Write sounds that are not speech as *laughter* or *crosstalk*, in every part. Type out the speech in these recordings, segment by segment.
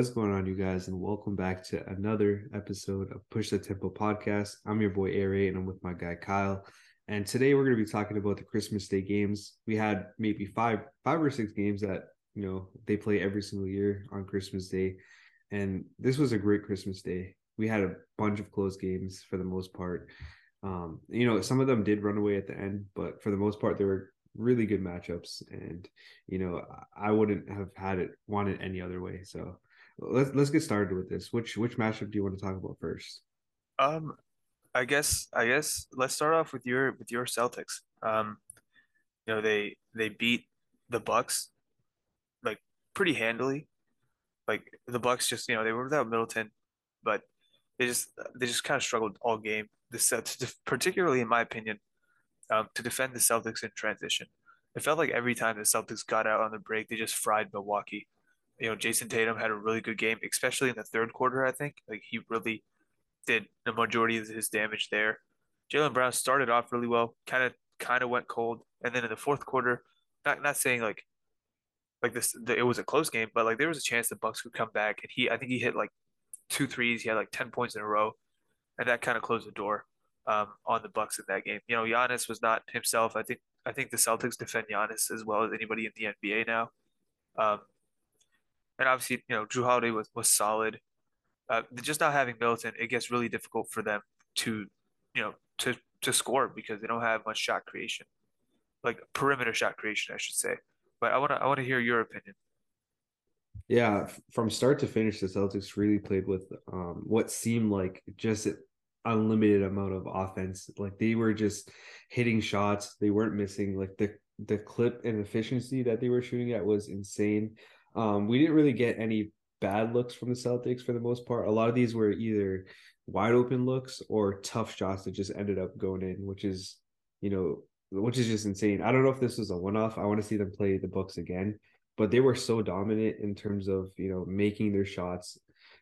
What's going on, you guys? And welcome back to another episode of Push the Tempo podcast. I'm your boy Ari, and I'm with my guy Kyle. And today we're going to be talking about the Christmas Day games. We had maybe five, five or six games that you know they play every single year on Christmas Day, and this was a great Christmas Day. We had a bunch of close games for the most part. Um, you know, some of them did run away at the end, but for the most part, they were really good matchups, and you know I wouldn't have had it wanted any other way. So let's let's get started with this. Which which matchup do you want to talk about first? Um, I guess I guess let's start off with your with your Celtics. Um, you know they they beat the Bucks like pretty handily. Like the Bucks just you know they were without Middleton, but they just they just kind of struggled all game. The set, particularly in my opinion, um, to defend the Celtics in transition. It felt like every time the Celtics got out on the break, they just fried Milwaukee. You know, Jayson Tatum had a really good game, especially in the third quarter. I think like he really did the majority of his damage there. Jaylen Brown started off really well, kind of kind of went cold, and then in the fourth quarter, not not saying like like this the, it was a close game, but like there was a chance the Bucks could come back, and he I think he hit like two threes, he had like ten points in a row, and that kind of closed the door um, on the Bucks in that game. You know, Giannis was not himself. I think I think the Celtics defend Giannis as well as anybody in the NBA now. Um, and obviously, you know, Jrue Holiday was was solid. Uh, just not having Middleton, it gets really difficult for them to, you know, to to score because they don't have much shot creation, like perimeter shot creation, I should say. But I want to I want to hear your opinion. Yeah, from start to finish, the Celtics really played with um, what seemed like just unlimited amount of offense. Like they were just hitting shots. They weren't missing. Like the the clip and efficiency that they were shooting at was insane. Um, we didn't really get any bad looks from the Celtics for the most part. A lot of these were either wide open looks or tough shots that just ended up going in, which is, you know, which is just insane. I don't know if this was a one off. I want to see them play the Bucks again, but they were so dominant in terms of you know making their shots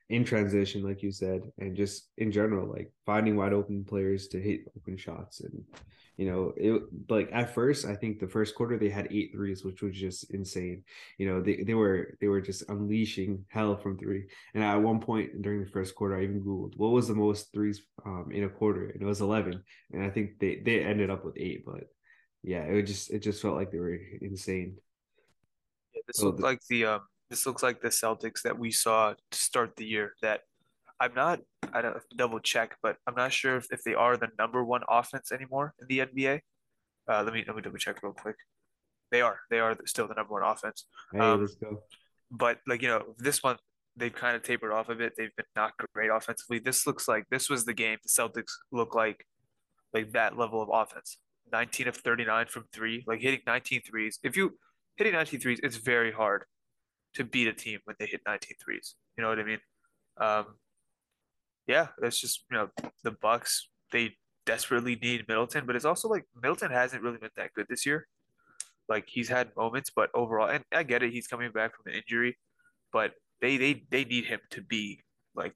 in transition, like you said, and just in general, like finding wide open players to hit open shots. And, you know, it like at first, I think the first quarter they had eight threes, which was just insane. You know, they, they were they were just unleashing hell from three. And at one point during the first quarter, I even Googled what was the most threes um, in a quarter, and it was 11. And I think they, they ended up with eight, but yeah, it just it just felt like they were insane. Yeah, this so looked the, like the um this looks like the Celtics that we saw to start the year. That I'm not, I don't double check, but I'm not sure if, if they are the number one offense anymore in the NBA. Uh, let me let me double check real quick. They are. They are still the number one offense. Hey, um, let's go. But like you know, this one they've kind of tapered off a bit. They've been not great offensively. This looks like this was the game the Celtics look like like that level of offense. 19 of 39 from three, like hitting 19 threes. If you hitting 19 threes, it's very hard to beat a team when they hit 19 threes. You know what I mean? Um, yeah, that's just you know the Bucks. They desperately need Middleton, but it's also like Middleton hasn't really been that good this year. Like he's had moments, but overall, and I get it, he's coming back from an injury, but they they they need him to be like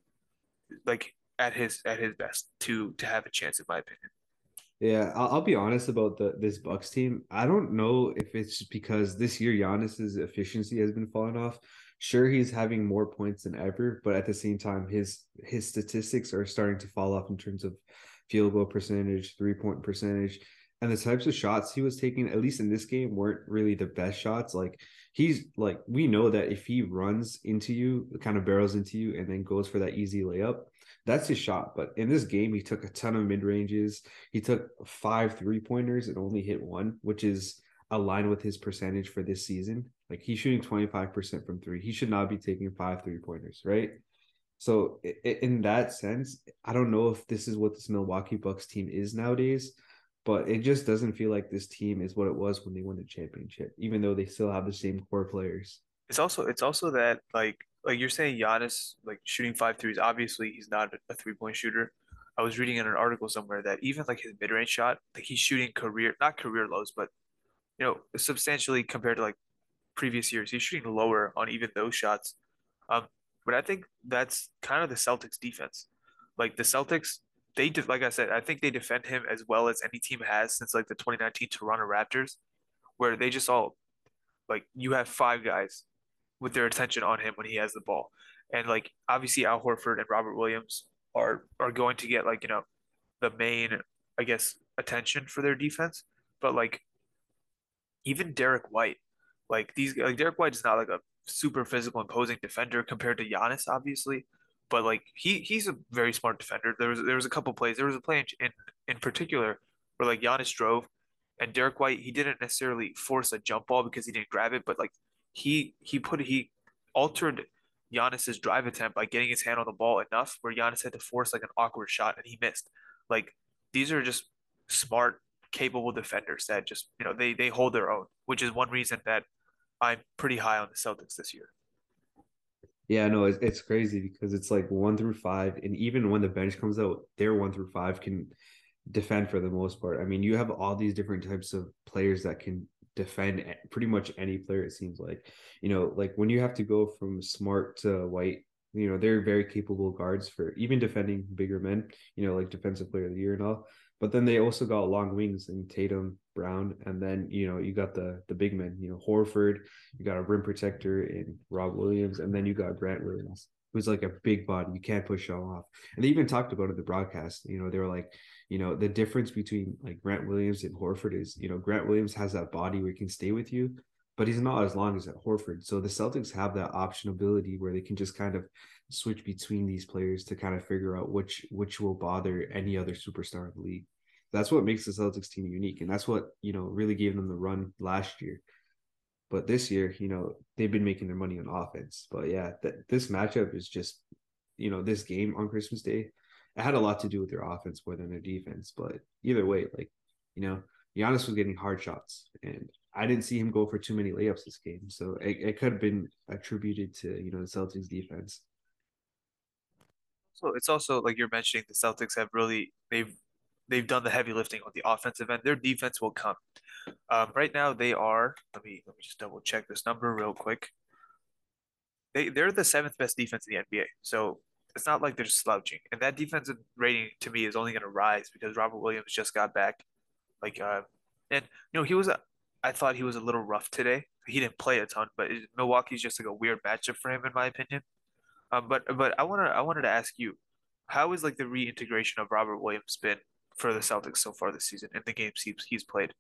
like at his at his best to to have a chance, in my opinion. Yeah, I'll, I'll, be honest about the this Bucks team. I don't know if it's because this year Giannis's efficiency has been falling off. Sure, he's having more points than ever, but at the same time, his his statistics are starting to fall off in terms of field goal percentage, three point percentage, and the types of shots he was taking. At least in this game, weren't really the best shots. Like he's like we know that if he runs into you, kind of barrels into you, and then goes for that easy layup, that's his shot. But in this game, he took a ton of mid ranges. He took five three pointers and only hit one, which is aligned with his percentage for this season. Like he's shooting 25% from three. He should not be taking five three pointers, right? So in that sense, I don't know if this is what this Milwaukee Bucks team is nowadays, but it just doesn't feel like this team is what it was when they won the championship, even though they still have the same core players. It's also it's also that like like you're saying Giannis like shooting five threes. Obviously, he's not a three point shooter. I was reading in an article somewhere that even like his mid range shot, like he's shooting career not career lows, but you know substantially compared to like previous years, he's shooting lower on even those shots. Um, but I think that's kind of the Celtics defense. Like the Celtics, they de- like I said, I think they defend him as well as any team has since like the 2019 Toronto Raptors, where they just all like you have five guys with their attention on him when he has the ball. And like obviously Al Horford and Robert Williams are are going to get like, you know, the main, I guess, attention for their defense. But like even Derrick White, like these like Derrick White is not like a super physical imposing defender compared to Giannis, obviously. But like he he's a very smart defender. There was there was a couple plays. There was a play in in, particular where like Giannis drove and Derrick White, he didn't necessarily force a jump ball because he didn't grab it, but like he he put he altered Giannis's drive attempt by getting his hand on the ball enough where Giannis had to force like an awkward shot and he missed. Like these are just smart, capable defenders that just you know they they hold their own, which is one reason that I'm pretty high on the Celtics this year. Yeah, no, it's, it's crazy because it's like one through five, and even when the bench comes out, their one through five can defend for the most part. I mean, you have all these different types of players that can defend pretty much any player. It seems like, you know, like when you have to go from smart to white, you know, they're very capable guards for even defending bigger men. You know, like defensive player of the year and all. But then they also got long wings in Tatum, Brown, and then you know you got the the big men. You know Horford, you got a rim protector in Rob Williams, and then you got Grant Williams, who's like a big body. You can't push him off. And they even talked about it in the broadcast. You know they were like, you know, the difference between like Grant Williams and Horford is, you know, Grant Williams has that body where he can stay with you, but he's not as long as that Horford. So the Celtics have that option ability where they can just kind of switch between these players to kind of figure out which which will bother any other superstar in the league. That's what makes the Celtics team unique, and that's what you know really gave them the run last year. But this year, you know, they've been making their money on offense. But yeah, that this matchup is just, you know, this game on Christmas Day it had a lot to do with their offense more than their defense. But either way, like you know, Giannis was getting hard shots, and I didn't see him go for too many layups this game. So it, it could have been attributed to you know the Celtics defense. So it's also like you're mentioning, the Celtics have really they've they've done the heavy lifting on the offensive end. Their defense will come. Um, right now, they are. Let me let me just double check this number real quick. They they're the seventh best defense in the NBA. So it's not like they're slouching. And that defensive rating to me is only going to rise because Robert Williams just got back. Like, uh, and you know, he was a, I thought he was a little rough today. He didn't play a ton, but Milwaukee's just like a weird matchup for him, in my opinion. Um, but but I wanna I wanted to ask you, how is like the reintegration of Robert Williams been for the Celtics so far this season in the games he's he's played?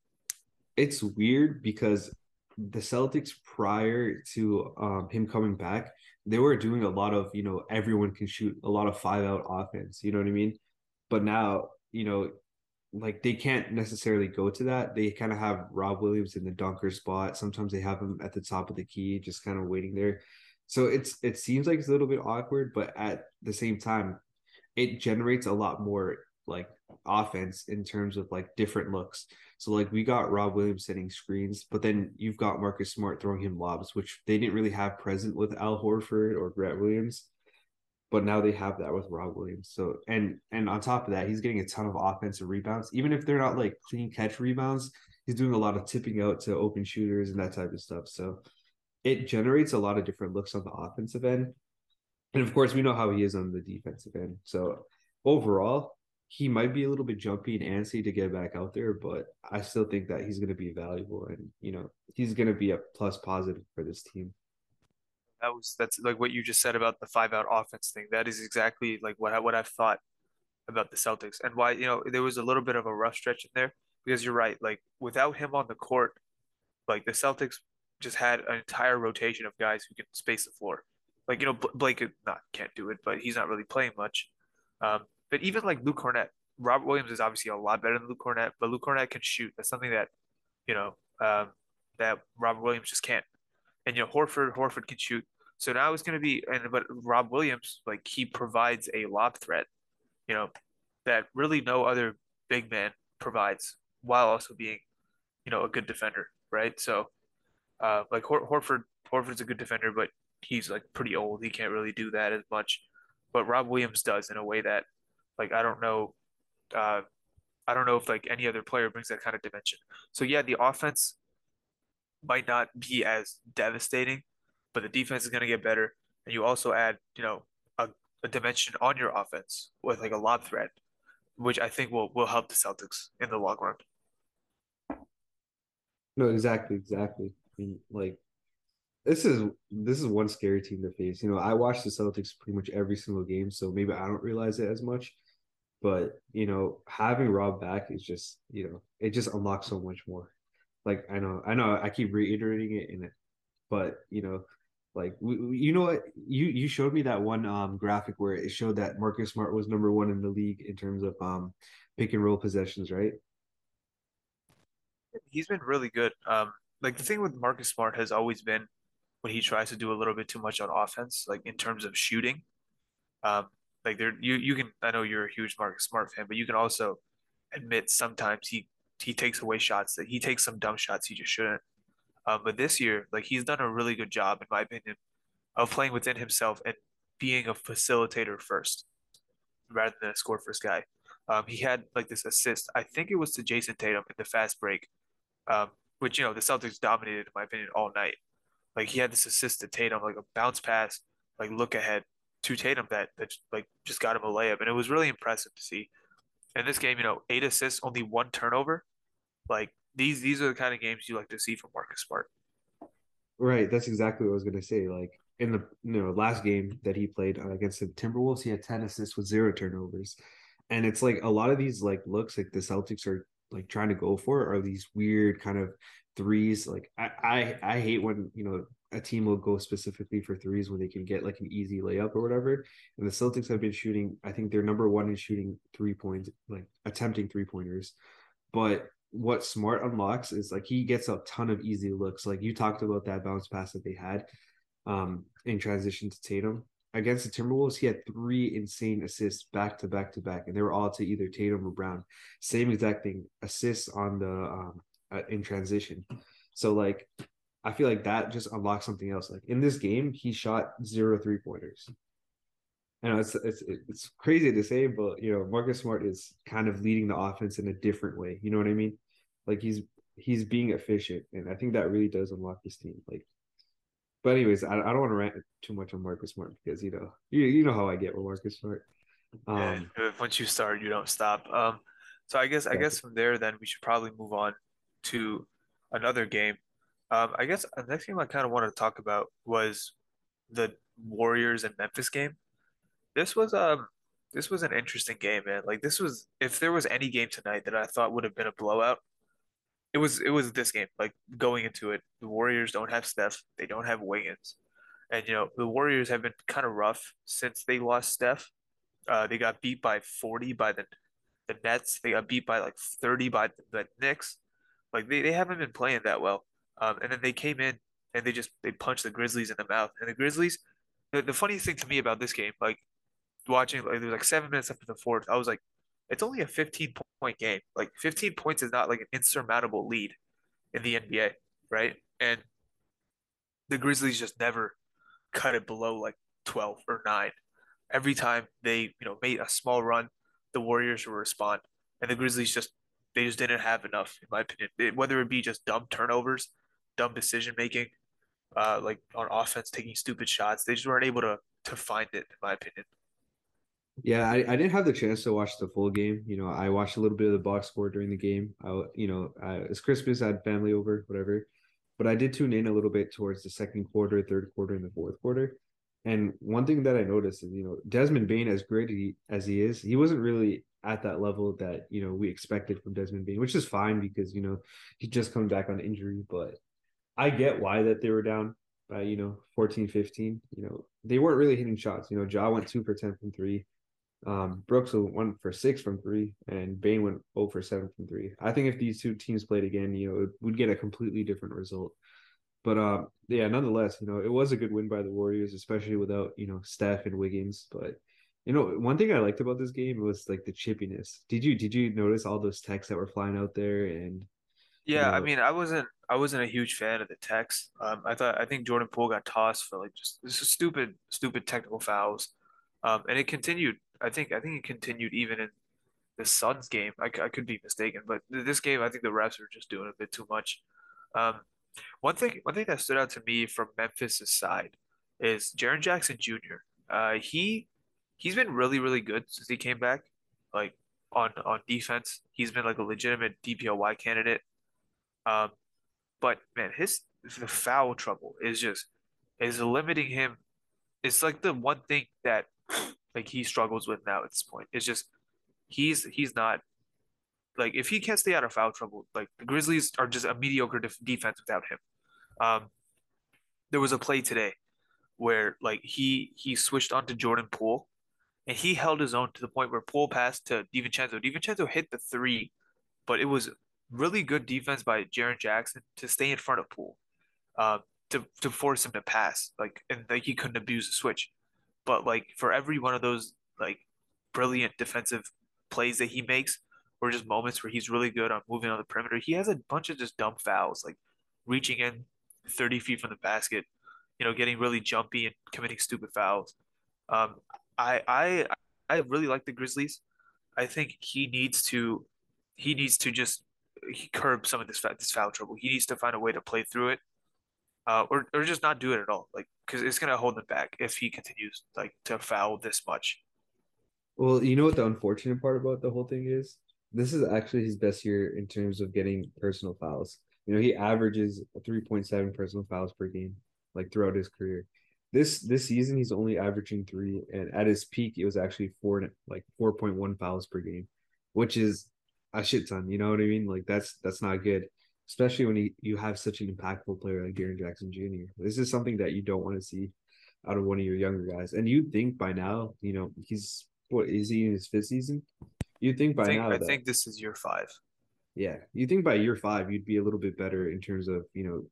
It's weird because the Celtics prior to um, him coming back, they were doing a lot of you know everyone can shoot a lot of five out offense you know what i mean? But now you know like they can't necessarily go to that. They kind of have rob williams in the dunker spot. Sometimes they have him at the top of the key just kind of waiting there. So it's it seems like it's a little bit awkward but at the same time it generates a lot more like offense in terms of like different looks so like we got Rob Williams setting screens, but then you've got Marcus Smart throwing him lobs, which they didn't really have present with Al Horford or Grant Williams. But now they have that with Rob Williams. So and and on top of that, he's getting a ton of offensive rebounds. Even if they're not like clean catch rebounds, he's doing a lot of tipping out to open shooters and that type of stuff. So it generates a lot of different looks on the offensive end. And of course, we know how he is on the defensive end. So overall, he might be a little bit jumpy and antsy to get back out there, but I still think that he's going to be valuable and you know he's going to be a plus positive for this team. That was that's like what you just said about the five out offense thing. That is exactly like what I what I've thought about the Celtics and why you know there was a little bit of a rough stretch in there because you're right. Like without him on the court, like the Celtics just had an entire rotation of guys who can space the floor. Like you know Blake not can't do it, but he's not really playing much. Um, but even like Luke Kornet, Robert Williams is obviously a lot better than Luke Kornet, but Luke Kornet can shoot. That's something that, you know, um, that Robert Williams just can't. And you know, Horford, Horford can shoot. So now it's going to be, and but Rob Williams, like he provides a lob threat, you know, that really no other big man provides, while also being, you know, a good defender, right? So, uh, like Hor- Horford, Horford's a good defender, but he's like pretty old. He can't really do that as much. But Rob Williams does in a way that like I don't know, uh, I don't know if like any other player brings that kind of dimension. So yeah, the offense might not be as devastating, but the defense is going to get better, and you also add you know a, a dimension on your offense with like a lob threat, which I think will will help the Celtics in the long run. No, exactly, exactly. I mean, like this is this is one scary team to face. You know, I watch the Celtics pretty much every single game, so maybe I don't realize it as much. But you know, having Rob back is just you know it just unlocks so much more. Like I know, I know, I keep reiterating it in it, but you know, like we, you know what you you showed me that one um graphic where it showed that Marcus Smart was number one in the league in terms of um pick and roll possessions, right? He's been really good. Um, like the thing with Marcus Smart has always been when he tries to do a little bit too much on offense, like in terms of shooting. Um, like there, you you can. I know you're a huge Marcus Smart fan, but you can also admit sometimes he he takes away shots that he takes some dumb shots he just shouldn't. Um, but this year, like he's done a really good job, in my opinion, of playing within himself and being a facilitator first, rather than a score first guy. Um, he had like this assist. I think it was to Jayson Tatum in the fast break, um, which you know the Celtics dominated, in my opinion, all night. Like he had this assist to Tatum, like a bounce pass, like look ahead to Tatum that that like just got him a layup, and it was really impressive to see. In this game, you know, eight assists, only one turnover. Like these, these are the kind of games you like to see from Marcus Smart. Right, that's exactly what I was gonna say. Like in the you know last game that he played uh, against the Timberwolves, he had ten assists with zero turnovers, and it's like a lot of these like looks like the Celtics are like trying to go for are these weird kind of threes. Like I, I I hate when you know a team will go specifically for threes when they can get like an easy layup or whatever. And the Celtics have been shooting. I think they're number one in shooting three points, like attempting three pointers. But what Smart unlocks is like he gets a ton of easy looks. Like you talked about that bounce pass that they had um, in transition to Tatum against the Timberwolves, he had three insane assists back to back to back, and they were all to either Tatum or Brown. Same exact thing, assists on the um, uh, in transition. So like, I feel like that just unlocks something else. Like in this game, he shot zero three pointers. I know it's it's it's crazy to say, but you know Marcus Smart is kind of leading the offense in a different way. You know what I mean? Like he's he's being efficient, and I think that really does unlock this team. Like but anyways, I, I don't want to rant too much on Marcus Smart because you know you you know how I get with Marcus Smart. Um, yeah, once you start, you don't stop. Um, so I guess I guess from there, then we should probably move on to another game. Um, I guess the next game I kind of wanted to talk about was the Warriors and Memphis game. This was um this was an interesting game, man. Like this was if there was any game tonight that I thought would have been a blowout, it was it was this game. Like going into it, the Warriors don't have Steph, they don't have Wiggins, and you know the Warriors have been kind of rough since they lost Steph. Uh, they got beat by forty by the the Nets. They got beat by like thirty by the, the Knicks. Like they, they haven't been playing that well. Um, and then they came in and they just they punched the Grizzlies in the mouth. And the Grizzlies, the, the funniest thing to me about this game, like watching, like there was like seven minutes after the fourth, I was like, it's only a 15 point game. Like 15 points is not like an insurmountable lead in the NBA, right? And the Grizzlies just never cut it below like 12 or 9. Every time they, you know, made a small run, the Warriors would respond. And the Grizzlies just they just didn't have enough, in my opinion. It, whether it be just dumb turnovers, dumb decision making, uh, like on offense taking stupid shots, they just weren't able to to find it, in my opinion. Yeah, I, I didn't have the chance to watch the full game. You know, I watched a little bit of the box score during the game. I, you know, I, it's Christmas, I had family over, whatever. But I did tune in a little bit towards the second quarter, third quarter, and the fourth quarter. And one thing that I noticed is, you know, Desmond Bane, as great as he is, he wasn't really at that level that you know we expected from Desmond Bane, which is fine because you know he just come back on injury. But I get why that they were down by you know 14, 15. You know they weren't really hitting shots. You know, Ja went two for ten from three. Um, Brooks went 1 for six from three, and Bane went 0 for seven from three. I think if these two teams played again, you know, we'd get a completely different result. But uh, yeah, nonetheless, you know, it was a good win by the Warriors, especially without you know Steph and Wiggins. But you know, one thing I liked about this game was like the chippiness. Did you did you notice all those texts that were flying out there? And yeah, you know, I mean, I wasn't I wasn't a huge fan of the texts. Um, I thought I think Jordan Poole got tossed for like just this stupid stupid technical fouls. Um, and it continued. I think I think it continued even in the Suns game. I, I could be mistaken, but this game I think the refs are just doing a bit too much. Um, one thing one thing that stood out to me from Memphis' side is Jaren Jackson Jr. Uh, he he's been really really good since he came back. Like on on defense, he's been like a legitimate DPOY candidate. Um, but man, his the foul trouble is just is limiting him. It's like the one thing that like he struggles with now at this point. It's just he's he's not like if he can't stay out of foul trouble, like the Grizzlies are just a mediocre def- defense without him. Um, there was a play today where like he he switched onto Jordan Poole, and he held his own to the point where Poole passed to DiVincenzo. DiVincenzo hit the three, but it was really good defense by Jaren Jackson to stay in front of Poole, uh, to to force him to pass. Like and like he couldn't abuse the switch, but like for every one of those like brilliant defensive plays that he makes, or just moments where he's really good on moving on the perimeter, he has a bunch of just dumb fouls, like reaching in 30 feet from the basket, you know, getting really jumpy and committing stupid fouls. Um, I I I really like the Grizzlies. I think he needs to he needs to just curb some of this this foul trouble. He needs to find a way to play through it, uh, or or just not do it at all. Like because it's gonna hold him back if he continues like to foul this much. Well, you know what the unfortunate part about the whole thing is? This is actually his best year in terms of getting personal fouls. You know, he averages 3.7 personal fouls per game, like throughout his career. This this season he's only averaging three, and at his peak it was actually four like 4.1 fouls per game, which is a shit ton. You know what I mean? Like that's that's not good, especially when you, you have such an impactful player like Jaren Jackson Jr. This is something that you don't want to see out of one of your younger guys. And you'd think by now, you know, he's what is he in his fifth season? You'd think by I think, now. I that, think this is year five. Yeah, you think by year five you'd be a little bit better in terms of you know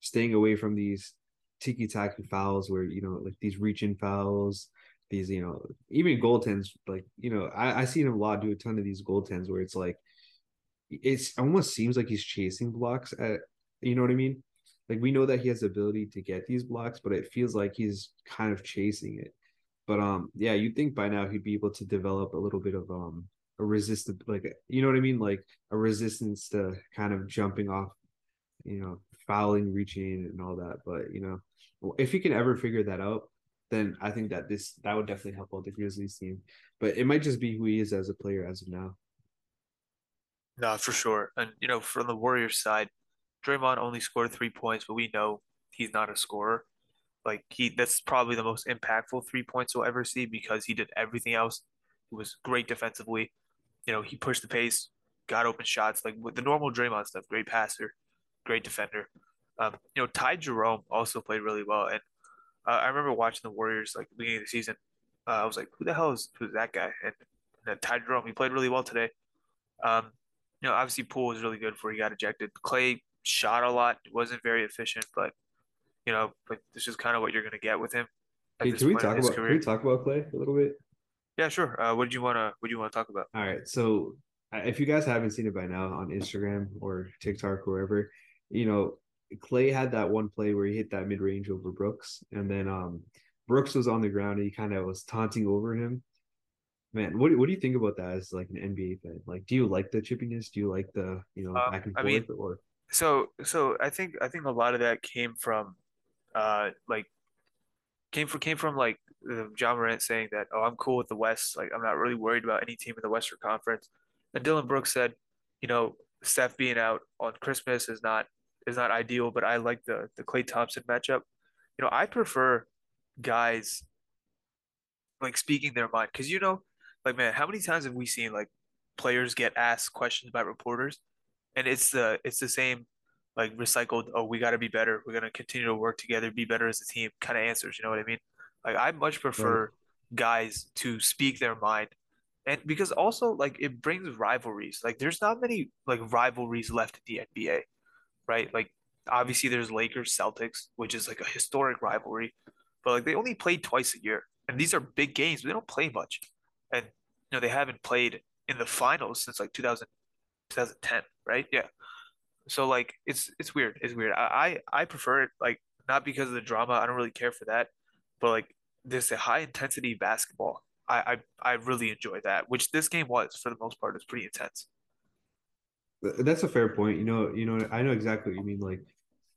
staying away from these tiki taki fouls where you know like these reach in fouls, these you know even goaltends like you know I I seen him a lot do a ton of these goaltends where it's like it's almost seems like he's chasing blocks at you know what I mean. Like we know that he has the ability to get these blocks, but it feels like he's kind of chasing it. But um, yeah, you'd think by now he'd be able to develop a little bit of um a resistance, like you know what I mean, like a resistance to kind of jumping off, you know, fouling, reaching, and all that. But you know, if he can ever figure that out, then I think that this that would definitely help out the Grizzlies team. But it might just be who he is as a player as of now. No, for sure. And you know, from the Warriors side, Draymond only scored three points, but we know he's not a scorer. Like he, that's probably the most impactful three points we'll ever see because he did everything else. He was great defensively. You know, he pushed the pace, got open shots, like with the normal Draymond stuff. Great passer, great defender. Um, you know, Ty Jerome also played really well, and uh, I remember watching the Warriors like beginning of the season. Uh, I was like, who the hell is who's that guy? And, and Ty Jerome, he played really well today. Um, you know, obviously Poole was really good before he got ejected. Klay shot a lot, wasn't very efficient, but you know, like this is kind of what you're gonna get with him. Hey, can we talk about career. can we talk about Klay a little bit? Yeah, sure. Uh, what did you wanna what do you wanna talk about? All right, so if you guys haven't seen it by now on Instagram or TikTok or wherever, you know, Klay had that one play where he hit that mid range over Brooks, and then um Brooks was on the ground and he kind of was taunting over him. Man, what what do you think about that as like an NBA fan? Like, do you like the chippiness? Do you like the you know Um, back and I forth mean, or so so I think I think a lot of that came from uh like came from came from like uh, Ja Morant saying that oh I'm cool with the West like I'm not really worried about any team in the Western Conference and Dillon Brooks said you know Steph being out on Christmas is not is not ideal but I like the the Klay Thompson matchup. You know I prefer guys like speaking their mind because you know like man how many times have we seen like players get asked questions by reporters? And it's the it's the same like recycled oh we got to be better. We're going to continue to work together be better as a team kind of answers you know what i mean? Like i much right? prefer guys to speak their mind. And because also like it brings rivalries. Like there's not many like rivalries left in the nba right like obviously there's lakers celtics which is like a historic rivalry but like they only play twice a year and these are big games they don't play much and you know they haven't played in the finals since like 2000 2010 right yeah so like it's it's weird. It's weird. I I, I prefer it like not because of the drama. I don't really care for that, but like there's a high intensity basketball. I, I I really enjoy that, which this game was for the most part. It was pretty intense. That's a fair point. You know, you know, I know exactly what you mean. Like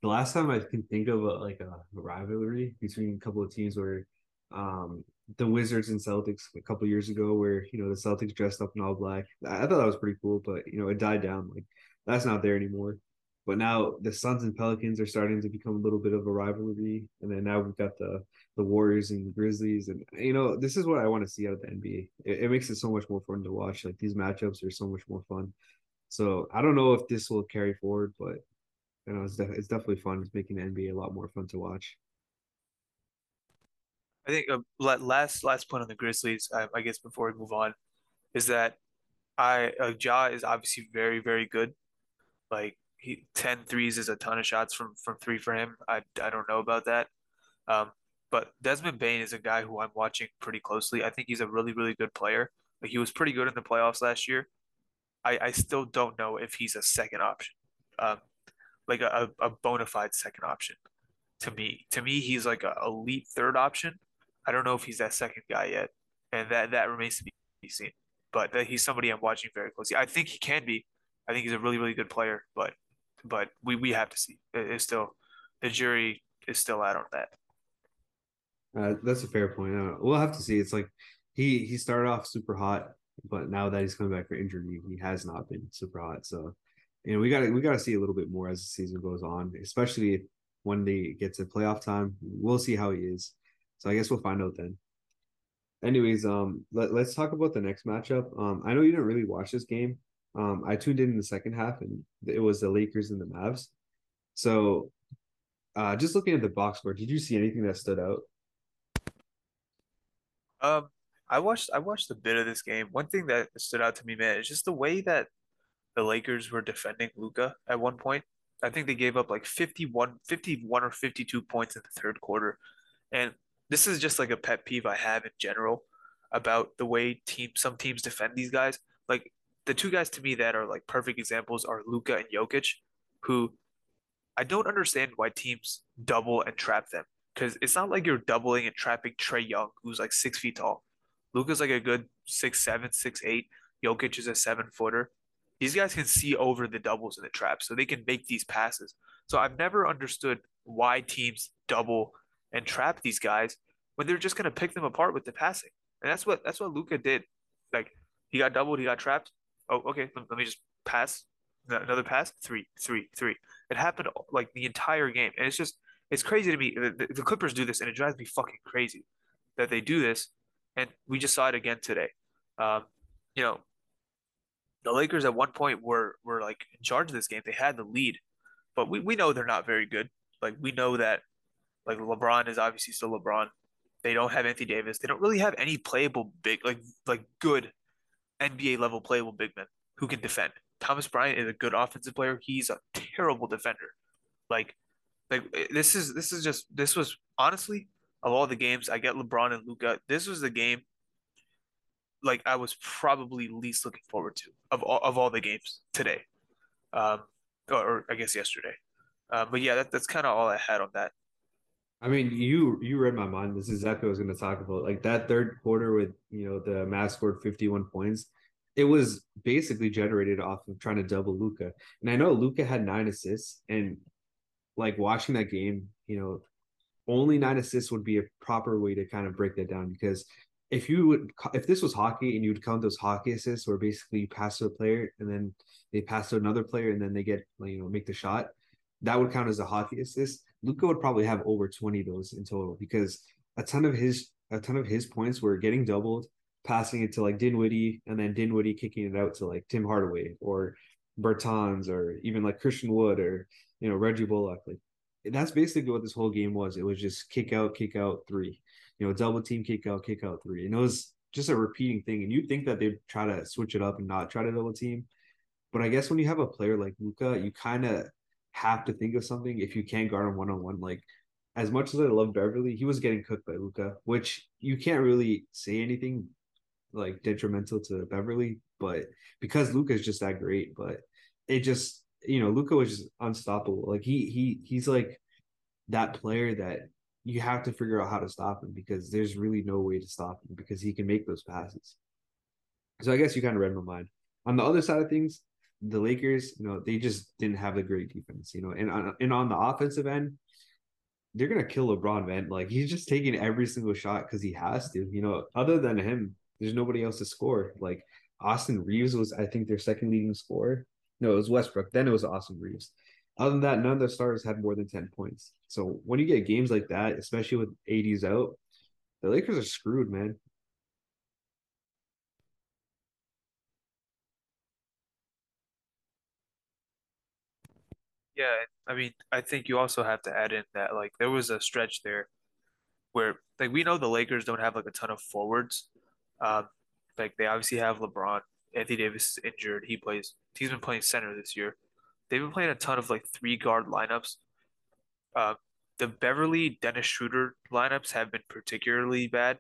the last time I can think of a, like a rivalry between a couple of teams where um the Wizards and Celtics a couple years ago where, you know, the Celtics dressed up in all black. I, I thought that was pretty cool, but you know, it died down. Like that's not there anymore. But now the Suns and Pelicans are starting to become a little bit of a rivalry, and then now we've got the the Warriors and the Grizzlies, and you know this is what I want to see out of the NBA. It, it makes it so much more fun to watch. Like these matchups are so much more fun. So I don't know if this will carry forward, but you know it's def- it's definitely fun. It's making the NBA a lot more fun to watch. I think uh, last last point on the Grizzlies, I, I guess before we move on, is that I uh, Ja is obviously very very good. Like he 10 threes is a ton of shots from from three for him. I I don't know about that. Um, but Desmond Bane is a guy who I'm watching pretty closely. I think he's a really really good player. Like he was pretty good in the playoffs last year. I I still don't know if he's a second option. Um, like a, a bona fide second option to me. To me, he's like a elite third option. I don't know if he's that second guy yet, and that that remains to be seen. But he's somebody I'm watching very closely. I think he can be. I think he's a really really good player, but but we we have to see. It's still the jury is still out on that. Uh, that's a fair point. Uh, we'll have to see. It's like he he started off super hot, but now that he's coming back for injury, he has not been super hot. So, you know, we got to we got to see a little bit more as the season goes on, especially when they get to playoff time. We'll see how he is. So I guess we'll find out then. Anyways, um, let, us talk about the next matchup. Um, I know you didn't really watch this game. Um, I tuned in in the second half, and it was the Lakers and the Mavs. So, uh, just looking at the box score, did you see anything that stood out? Um, I watched I watched a bit of this game. One thing that stood out to me, man, is just the way that the Lakers were defending Luka at one point. I think they gave up like 51, 51 or 52 points in the third quarter. And this is just like a pet peeve I have in general about the way team some teams defend these guys. Like the two guys to me that are like perfect examples are Luka and Jokic, who I don't understand why teams double and trap them. Because it's not like you're doubling and trapping Trae Young, who's like six feet tall. Luka's like a good six seven, six eight. Jokic is a seven footer. These guys can see over the doubles and the traps, so they can make these passes. So I've never understood why teams double and trap these guys when they're just gonna pick them apart with the passing. And that's what that's what Luka did. Like he got doubled, he got trapped. Oh, okay. Let, let me just pass another pass. Three, three, three. It happened like the entire game, and it's just it's crazy to me. The, the Clippers do this, and it drives me fucking crazy that they do this. And we just saw it again today. Um, you know, the Lakers at one point were were like in charge of this game. They had the lead, but we, we know they're not very good. Like we know that like LeBron is obviously still LeBron. They don't have Anthony Davis. They don't really have any playable big like like good NBA level playable big men who can defend. Thomas Bryant is a good offensive player. He's a terrible defender. Like like this is this is just this was honestly of all the games I get LeBron and Luka. This was the game like I was probably least looking forward to of all, of all the games today, um, or, or I guess yesterday. Uh, but yeah, that, that's kind of all I had on that. I mean, you you read my mind. This is exactly what I was going to talk about. Like that third quarter with you know the Mavs scored fifty one points. It was basically generated off of trying to double Luka. and I know Luka had nine assists, and like watching that game, you know, only nine assists would be a proper way to kind of break that down because if you would if this was hockey and you would count those hockey assists where basically you pass to a player and then they pass to another player and then they get you know make the shot that would count as a hockey assist. Luka would probably have over 20 of those in total because a ton of his a ton of his points were getting doubled passing it to like Dinwiddie and then Dinwiddie kicking it out to like Tim Hardaway or Bertans or even like Christian Wood or you know Reggie Bullock like that's basically what this whole game was it was just kick out kick out three you know, double team kick out, kick out three. And it was just a repeating thing. And you'd think that they'd try to switch it up and not try to double team. But I guess when you have a player like Luka, you kind of have to think of something if you can't guard him one on one. Like as much as I love Beverley, he was getting cooked by Luka, which you can't really say anything like detrimental to Beverley, but because Luka is just that great, but it just you know Luka was just unstoppable. Like he he he's like that player that you have to figure out how to stop him because there's really no way to stop him because he can make those passes. So I guess you kind of read my mind. On the other side of things, the Lakers, you know, they just didn't have a great defense, you know, and on, and on the offensive end, they're gonna kill LeBron, man. Like he's just taking every single shot because he has to. You know, other than him, there's nobody else to score. Like Austin Reaves was, I think, their second leading scorer. No, it was Westbrook. Then it was Austin Reaves. Other than that, none of the starters had more than 10 points. So when you get games like that, especially with 80s out, the Lakers are screwed, man. Yeah, I mean, I think you also have to add in that like there was a stretch there where like we know the Lakers don't have like a ton of forwards. Um, like they obviously have LeBron. Anthony Davis is injured. He plays. He's been playing center this year. They've been playing a ton of like three guard lineups. Uh, the Beverley Dennis Schroeder lineups have been particularly bad.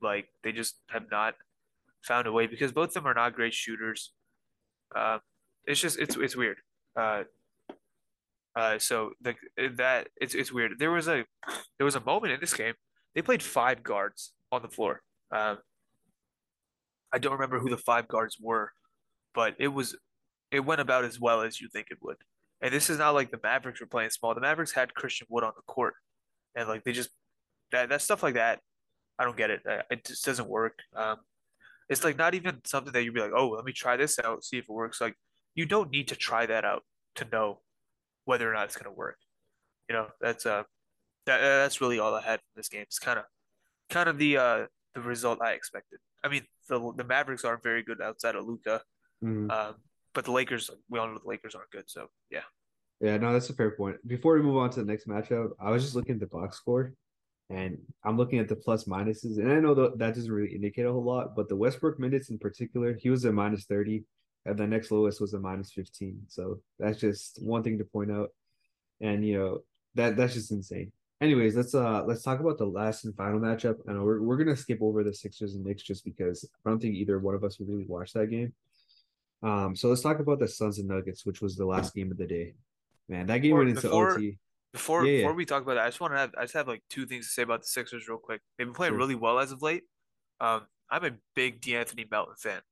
Like they just have not found a way because both of them are not great shooters. Uh, it's just it's it's weird. Uh, uh, so the that it's it's weird. There was a there was a moment in this game they played five guards on the floor. Um, I don't remember who the five guards were, but it was it went about as well as you think it would. And this is not like the Mavericks were playing small. The Mavericks had Christian Wood on the court, and like they just that that stuff like that. I don't get it. It just doesn't work. Um, it's like not even something that you'd be like, oh, let me try this out, see if it works. Like you don't need to try that out to know whether or not it's to work. You know, that's uh that that's really all I had from this game. It's kind of kind of the uh the result I expected. I mean, the the Mavericks aren't very good outside of Luka, Mhm. um, but the Lakers, we all know the Lakers aren't good. So yeah, Yeah, no, that's a fair point. Before we move on to the next matchup, I was just looking at the box score and I'm looking at the plus minuses. And I know that that doesn't really indicate a whole lot, but the Westbrook minutes in particular, he was a minus 30, and the next lowest was a minus 15. So that's just one thing to point out. And you know, that that's just insane. Anyways, let's uh let's talk about the last and final matchup. And we're we're gonna skip over the Sixers and Knicks just because I don't think either one of us would really watch that game. Um, so let's talk about the Suns and Nuggets, which was the last game of the day. Man, that game before went into before OT. before Yeah, before we talk about that, I just want to have I just have like two things to say about the Sixers real quick. They've been playing sure. really well as of late. Um, I'm a big De'Anthony Melton fan.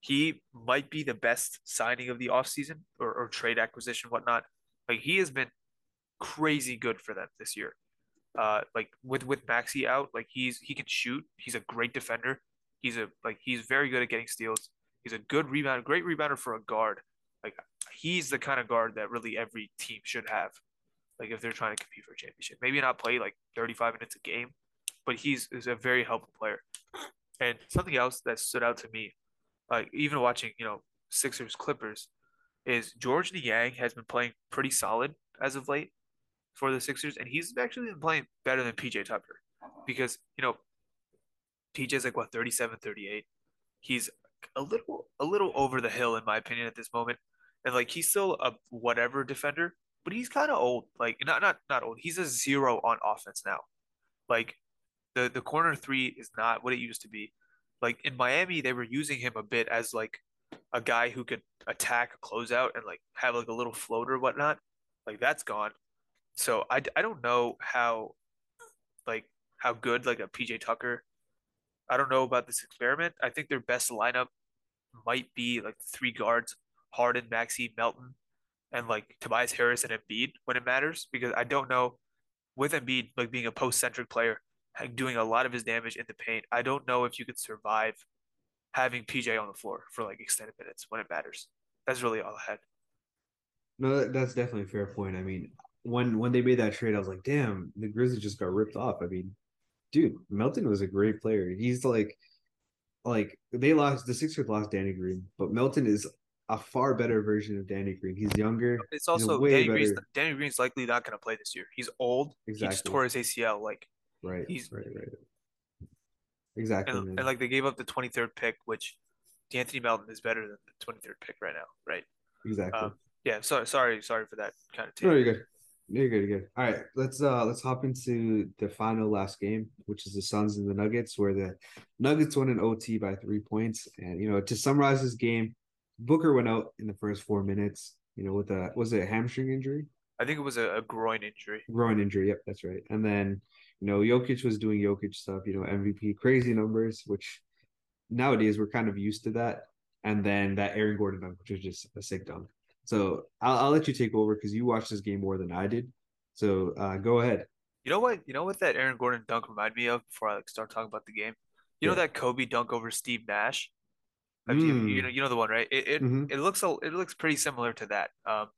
He might be the best signing of the offseason or, or trade acquisition, whatnot. Like he has been crazy good for them this year. Uh, like with with Maxey out, like he's he can shoot. He's a great defender. He's a like he's very good at getting steals. He's a good rebounder, great rebounder for a guard. Like he's the kind of guard that really every team should have. Like if they're trying to compete for a championship, maybe not play like 35 minutes a game, but he's is a very helpful player. And something else that stood out to me, like even watching you know Sixers Clippers, is Georges Niang has been playing pretty solid as of late for the Sixers, and he's actually been playing better than PJ Tucker because, you know, PJ's like what 37, 38. He's a little a little over the hill in my opinion at this moment. And like he's still a whatever defender, but he's kind of old. Like not not not old. He's a zero on offense now. Like the the corner three is not what it used to be. Like in Miami, they were using him a bit as like a guy who could attack a closeout and like have like a little floater or whatnot. Like that's gone. So I, I don't know how like how good like a PJ Tucker. I don't know about this experiment. I think their best lineup might be like three guards, Harden, Maxey, Melton, and like Tobias Harris and Embiid when it matters. Because I don't know with Embiid like being a post centric player, doing a lot of his damage in the paint. I don't know if you could survive having PJ on the floor for like extended minutes when it matters. That's really all I had. No, that's definitely a fair point. I mean, when when they made that trade, I was like, damn, the Grizzlies just got ripped off. I mean, dude, Melton was a great player. He's like like they lost the Sixers lost Danny Green, but Melton is a far better version of Danny Green. He's younger. It's also Danny Green's. Danny Green's likely not going to play this year. He's old. He just tore his ACL. Like Right. he's right. Right. Exactly, and, and like they gave up the 23rd pick, which De'Anthony Melton is better than the 23rd pick right now, right? exactly. Um, yeah. Sorry, sorry, sorry for that kind of no, take. you're good. You're good. You're good. All right, let's uh let's hop into the final last game, which is the Suns and the Nuggets, where the Nuggets won in OT by three points. And you know, to summarize this game, Booker went out in the first four minutes. You know, with a was it a hamstring injury? I think it was a, a groin injury. Groin injury. Yep, that's right. And then you know, Jokic was doing Jokic stuff. You know, MVP, crazy numbers, which nowadays we're kind of used to that. And then that Aaron Gordon dunk, which was just a sick dunk. So I'll, I'll let you take over because you watched this game more than I did. So uh, go ahead. You know what? You know what that Aaron Gordon dunk reminded me of before I like start talking about the game. You know that Kobe dunk over Steve Nash. Have you, you Mm. know you know the one right? It it, Mhm. it looks a, it looks pretty similar to that. Um,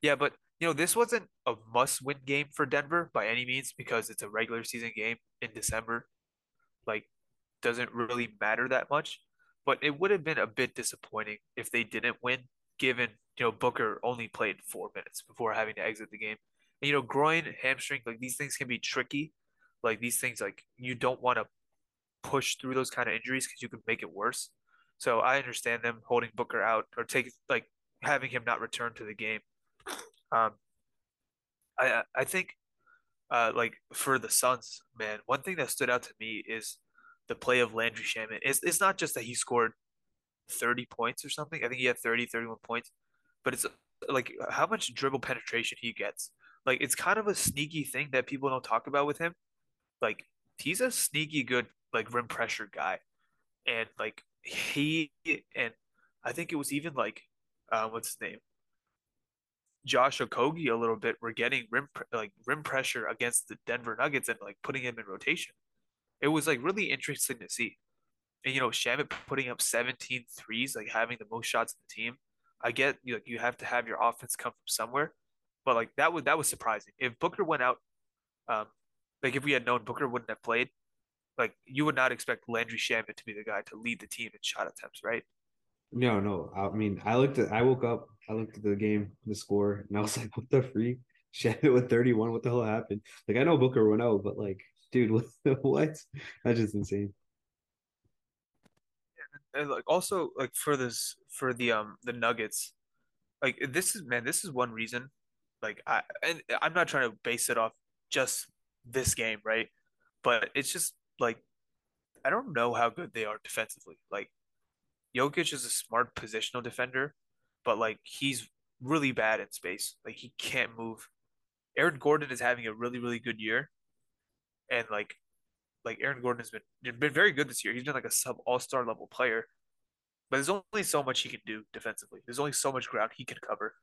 yeah, but you know, this wasn't a must-win game for Denver by any means because it's a regular season game in December. Like, doesn't really matter that much. But it would have been a bit disappointing if they didn't win, given, you know, Booker only played four minutes before having to exit the game. And, you know, groin, hamstring, like these things can be tricky. Like these things, like you don't want to push through those kind of injuries because you could make it worse. So I understand them holding Booker out or take like having him not return to the game. Um, I I think uh like for the Suns, man, one thing that stood out to me is the play of Landry Shamet. It's, it's not just that he scored 30 points or something. I think he had 30, 31 points, but it's like how much dribble penetration he gets. Like it's kind of a sneaky thing that people don't talk about with him. Like he's a sneaky good like rim pressure guy. And like he and I think it was even like uh, what's his name? Josh Okogie a little bit were getting rim like rim pressure against the Denver Nuggets and like putting him in rotation. It was like really interesting to see. And you know, Shamet putting up 17 threes, like having the most shots in the team. I get you like you have to have your offense come from somewhere, but like that was that was surprising. If Booker went out, um, like if we had known Booker wouldn't have played, like you would not expect Landry Shamet to be the guy to lead the team in shot attempts, right? No, no. I mean, I looked at, I woke up, I looked at the game, the score, and I was like, *laughs* what the freak? Shamet with 31. What the hell happened? Like, I know Booker went out, but like, dude, what? *laughs* what? That's just insane. And like also like for this for the um the Nuggets, like this is man, this is one reason. Like I and I'm not trying to base it off just this game, right? But it's just like I don't know how good they are defensively. Like Jokic is a smart positional defender, but like he's really bad in space. Like he can't move. Aaron Gordon is having a really, really good year. And like like Aaron Gordon has been been very good this year. He's been like a sub all-star level player. But there's only so much he can do defensively. There's only so much ground he can cover.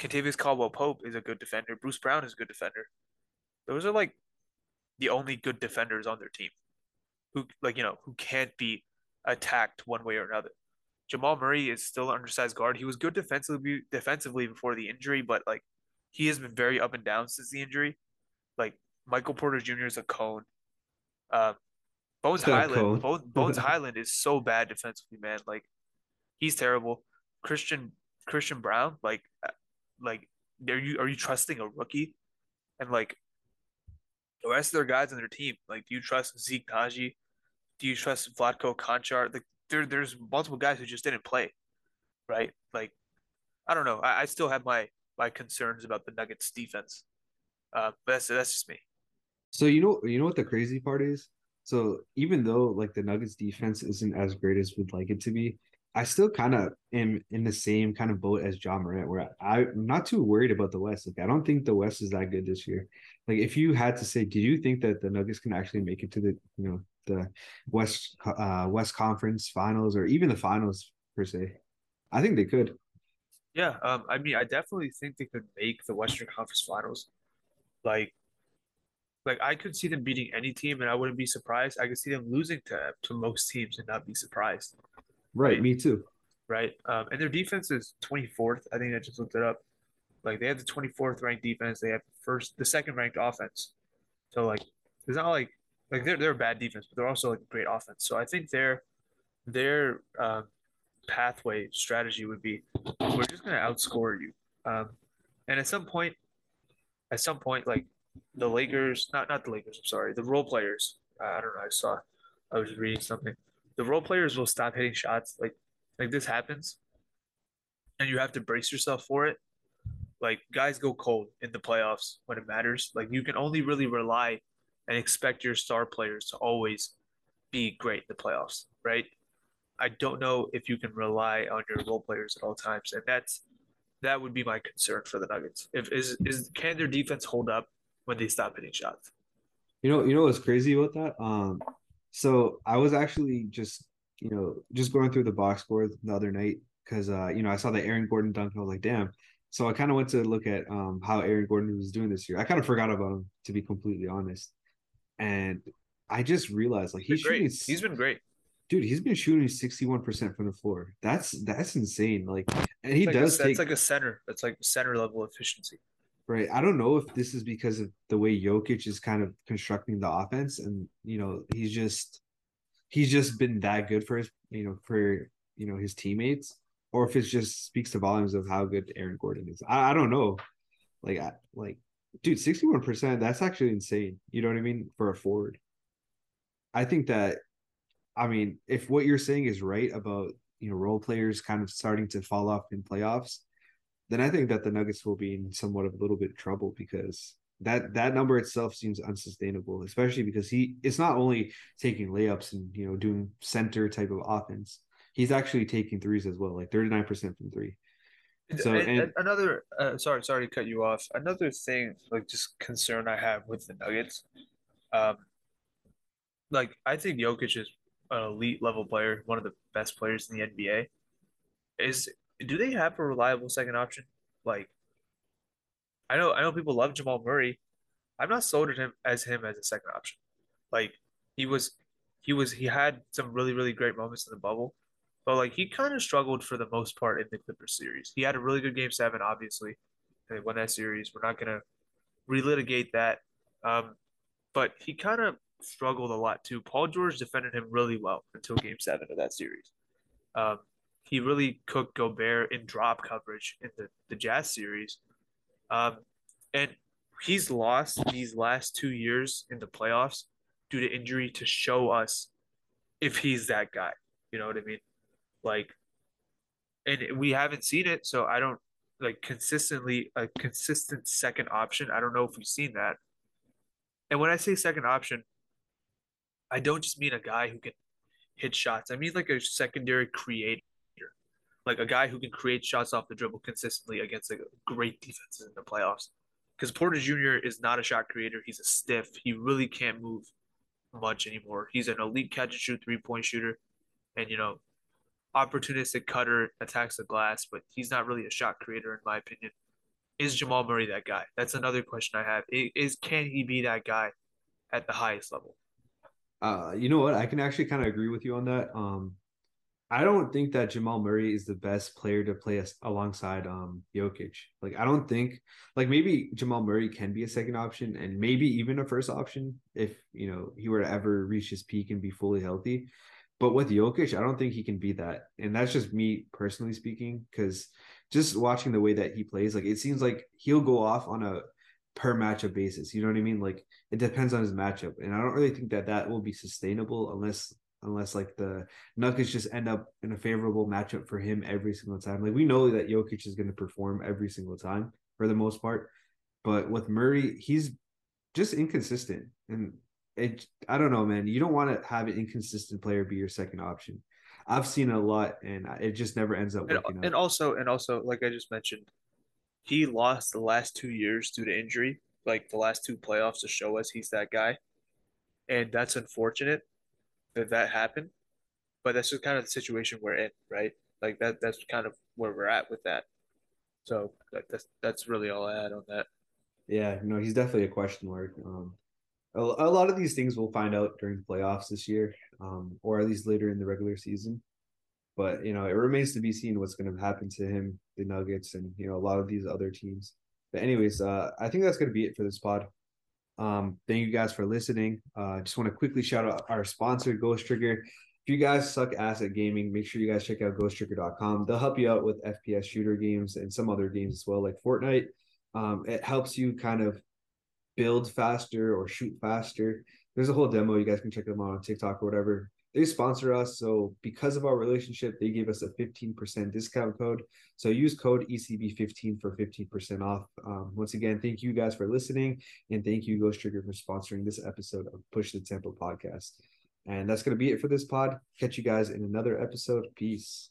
Kentavious Caldwell Pope is a good defender. Bruce Brown is a good defender. Those are like the only good defenders on their team who like you know who can't be attacked one way or another. Jamal Murray is still an undersized guard. He was good defensively defensively before the injury, but like he has been very up and down since the injury. Like Michael Porter Jr. is a cone. Uh, Bones Hyland, Bones, *laughs* Bones Hyland is so bad defensively, man. Like he's terrible. Christian Christian Braun, like like are you are you trusting a rookie? And like the rest of their guys on their team, like do you trust Zeke Nnaji? Do you trust Vlatko Čančar? Like there there's multiple guys who just didn't play, right? Like I don't know. I, I still have my my concerns about the Nuggets defense. Uh, but that's that's just me. So you know you know what the crazy part is? So even though like the Nuggets defense isn't as great as we'd like it to be, I still kind of am in the same kind of boat as Ja Morant, where I, I'm not too worried about the West. Like I don't think the West is that good this year. Like if you had to say, do you think that the Nuggets can actually make it to the you know the West uh, West Conference Finals or even the finals per se. I think they could. Yeah, um, I mean, I definitely think they could make the Western Conference Finals. Like, like I could see them beating any team, and I wouldn't be surprised. I could see them losing to to most teams and not be surprised. Right, me too. Right, um, and their defense is twenty fourth. I think I just looked it up. Like they have the twenty fourth ranked defense. They have the first, the second ranked offense. So like, it's not like like they're they're a bad defense, but they're also like a great offense. So I think their their uh, pathway strategy would be we're just gonna outscore you. Um, and at some point, at some point, like the Lakers, not not the Lakers. I'm sorry, the role players. I don't know. I saw. I was reading something. The role players will stop hitting shots. Like like this happens, and you have to brace yourself for it. Like guys go cold in the playoffs when it matters. Like you can only really rely and expect your star players to always be great in the playoffs, right? I don't know if you can rely on your role players at all times, and that's that would be my concern for the Nuggets. If is is can their defense hold up when they stop hitting shots? You know, you know what's crazy about that? Um, so I was actually just you know just going through the box score the other night because uh, you know I saw the Aaron Gordon dunk and I was like, damn. So I kind of went to look at um, how Aaron Gordon was doing this year. I kind of forgot about him to be completely honest and I just realized like he's, he's shooting. He's been great, dude. He's been shooting sixty one percent from the floor. That's that's insane. Like, and he like does. A, take, that's like a center. That's like center level efficiency. Right. I don't know if this is because of the way Jokic is kind of constructing the offense, and you know he's just he's just been that good for his you know for you know his teammates, or if it just speaks to volumes of how good Aaron Gordon is. I, I don't know. Like I, like dude, sixty one percent. That's actually insane. You know what I mean for a forward. I think that, I mean, if what you're saying is right about you know role players kind of starting to fall off in playoffs, then I think that the Nuggets will be in somewhat of a little bit of trouble because that that number itself seems unsustainable, especially because he it's not only taking layups and you know doing center type of offense, he's actually taking threes as well, like 39% from three. So and, and, another uh, sorry, sorry to cut you off. Another thing, like just concern I have with the Nuggets, um, like I think Jokic is an elite level player, one of the best players in the NBA. Is do they have a reliable second option? Like, I know I know people love Jamal Murray. I'm not sold at him as him as a second option. Like he was, he was he had some really really great moments in the bubble, but like he kind of struggled for the most part in the Clippers series. He had a really good game seven, obviously. They won that series. We're not gonna relitigate that, um, but he kind of struggled a lot too. Paul George defended him really well until game seven of that series. Um, he really cooked Gobert in drop coverage in the, the Jazz series. Um, and he's lost these last two years in the playoffs due to injury to show us if he's that guy. You know what I mean? Like, and we haven't seen it, so I don't like consistently a consistent second option. I don't know if we've seen that. And when I say second option, I don't just mean a guy who can hit shots. I mean like a secondary creator like a guy who can create shots off the dribble consistently against like great defenses in the playoffs. Because Porter Jr. is not a shot creator; he's a stiff. He really can't move much anymore. He's an elite catch and shoot three point shooter, and you know, opportunistic cutter attacks the glass, but he's not really a shot creator in my opinion. Is Jamal Murray that guy? That's another question I have. Is can he be that guy at the highest level? Uh, you know what? I can actually kind of agree with you on that. Um, I don't think that Jamal Murray is the best player to play us alongside um Jokic. Like I don't think like maybe Jamal Murray can be a second option and maybe even a first option if you know he were to ever reach his peak and be fully healthy. But with Jokic, I don't think he can be that. And that's just me personally speaking, because just watching the way that he plays, like it seems like he'll go off on a per matchup basis. You know what I mean? Like it depends on his matchup, and I don't really think that that will be sustainable unless unless like the Nuggets just end up in a favorable matchup for him every single time. Like we know that Jokic is going to perform every single time for the most part, but with Murray, he's just inconsistent, and it I don't know, man. You don't want to have an inconsistent player be your second option. I've seen a lot, and it just never ends up working. And, and also, and also, like I just mentioned, he lost the last two years due to injury, like the last two playoffs to show us he's that guy, and that's unfortunate that that happened. But that's just kind of the situation we're in, right? Like that. That's kind of where we're at with that. So that's that's really all I had on that. Yeah, no, he's definitely a question mark. Um, a, a lot of these things we'll find out during the playoffs this year, um, or at least later in the regular season. But you know, it remains to be seen what's going to happen to him, the Nuggets, and you know a lot of these other teams. But anyways, uh, I think that's going to be it for this pod. Um, thank you guys for listening. Uh, just want to quickly shout out our sponsor, Ghost Trigger. If you guys suck ass at gaming, make sure you guys check out ghosttrigger.com. They'll help you out with FPS shooter games and some other games as well, like Fortnite. Um, it helps you kind of build faster or shoot faster. There's a whole demo. You guys can check them out on TikTok or whatever they sponsor us. So because of our relationship, they gave us a 15% discount code. So use code ECB15 for 15% off. Um, once again, thank you guys for listening. And thank you, Ghost Trigger, for sponsoring this episode of Push the Tempo podcast. And that's going to be it for this pod. Catch you guys in another episode. Peace.